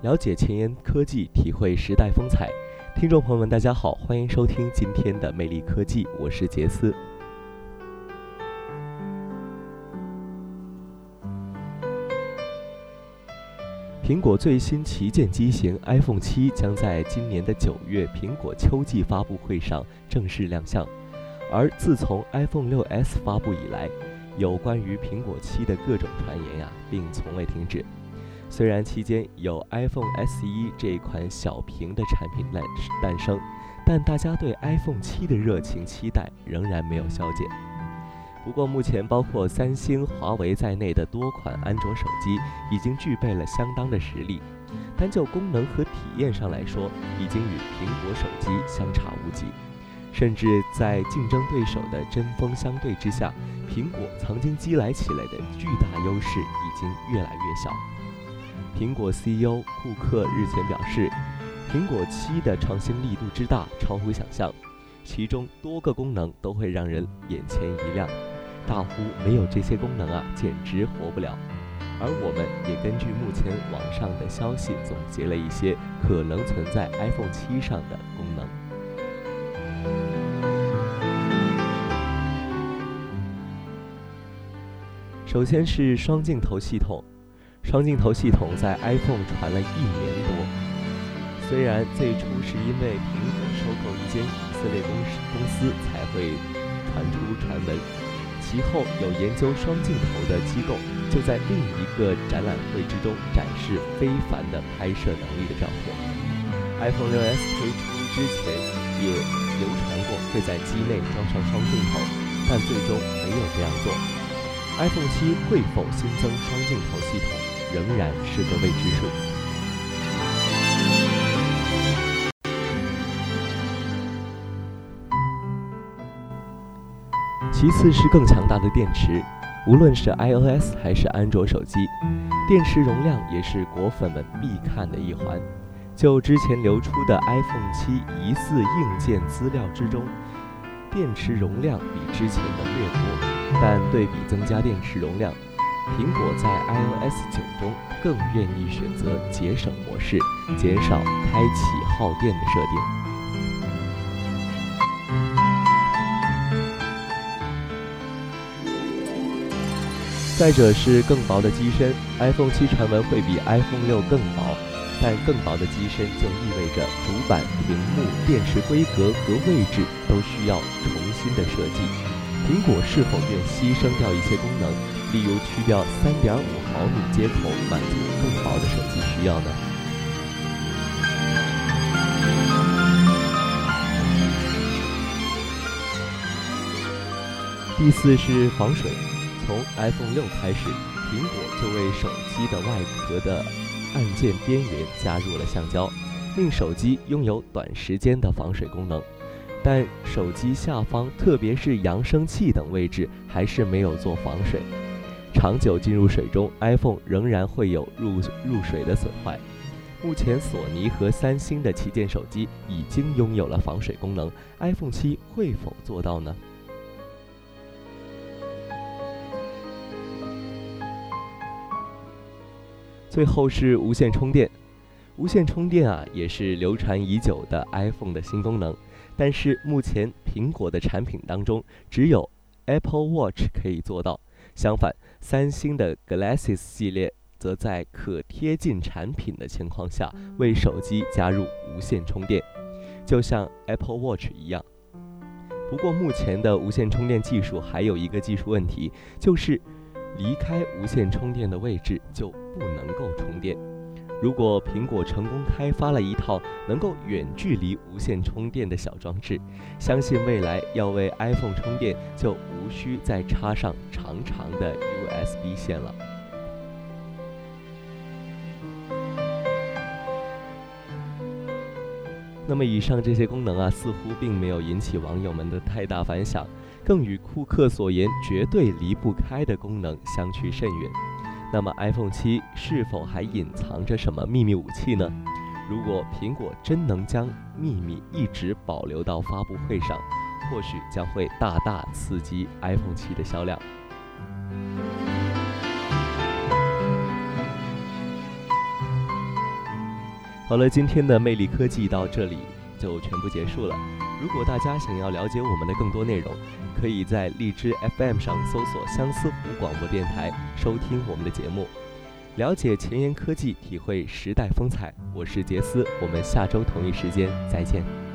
了解前沿科技，体会时代风采。听众朋友们，大家好，欢迎收听今天的魅力科技，我是杰斯。苹果最新旗舰机型 iPhone 七将在今年的九月苹果秋季发布会上正式亮相，而自从 iPhone 六 S 发布以来，有关于苹果七的各种传言呀，并从未停止。虽然期间有 iPhone SE 这款小屏的产品诞诞生，但大家对 iPhone 七的热情期待仍然没有消减。不过，目前包括三星、华为在内的多款安卓手机已经具备了相当的实力，单就功能和体验上来说，已经与苹果手机相差无几。甚至在竞争对手的针锋相对之下，苹果曾经积累起来的巨大优势已经越来越小。苹果 CEO 库克日前表示，苹果七的创新力度之大超乎想象，其中多个功能都会让人眼前一亮，大呼没有这些功能啊，简直活不了。而我们也根据目前网上的消息，总结了一些可能存在 iPhone 七上的功能。首先是双镜头系统。双镜头系统在 iPhone 传了一年多，虽然最初是因为苹果收购一间以色列公司公司才会传出传闻，其后有研究双镜头的机构就在另一个展览会之中展示非凡的拍摄能力的照片。iPhone 6s 推出之前也流传过会在机内装上双镜头，但最终没有这样做。iPhone 7会否新增双镜头系统？仍然是个未知数。其次是更强大的电池，无论是 iOS 还是安卓手机，电池容量也是果粉们必看的一环。就之前流出的 iPhone 7疑似硬件资料之中，电池容量比之前的略多，但对比增加电池容量。苹果在 iOS 九中更愿意选择节省模式，减少开启耗电的设定。再者是更薄的机身，iPhone 七传闻会比 iPhone 六更薄，但更薄的机身就意味着主板、屏幕、电池规格和位置都需要重新的设计。苹果是否愿牺牲掉一些功能？例如，去掉3.5毫米接口，满足更薄的手机需要呢？第四是防水。从 iPhone 6开始，苹果就为手机的外壳的按键边缘加入了橡胶，令手机拥有短时间的防水功能。但手机下方，特别是扬声器等位置，还是没有做防水。长久进入水中，iPhone 仍然会有入入水的损坏。目前，索尼和三星的旗舰手机已经拥有了防水功能，iPhone 7会否做到呢？最后是无线充电，无线充电啊，也是流传已久的 iPhone 的新功能。但是目前苹果的产品当中，只有 Apple Watch 可以做到。相反，三星的 Glasses 系列则在可贴近产品的情况下为手机加入无线充电，就像 Apple Watch 一样。不过，目前的无线充电技术还有一个技术问题，就是离开无线充电的位置就不能够充电。如果苹果成功开发了一套能够远距离无线充电的小装置相信未来要为 iphone 充电就无需再插上长长的 usb 线了。那么以上这些功能啊似乎并没有引起网友们的太大反响更与库克所言绝对离不开的功能相去甚远。那么 iPhone 七是否还隐藏着什么秘密武器呢？如果苹果真能将秘密一直保留到发布会上，或许将会大大刺激 iPhone 七的销量。好了，今天的魅力科技到这里就全部结束了。如果大家想要了解我们的更多内容，可以在荔枝 FM 上搜索“相思湖广播电台”收听我们的节目，了解前沿科技，体会时代风采。我是杰斯，我们下周同一时间再见。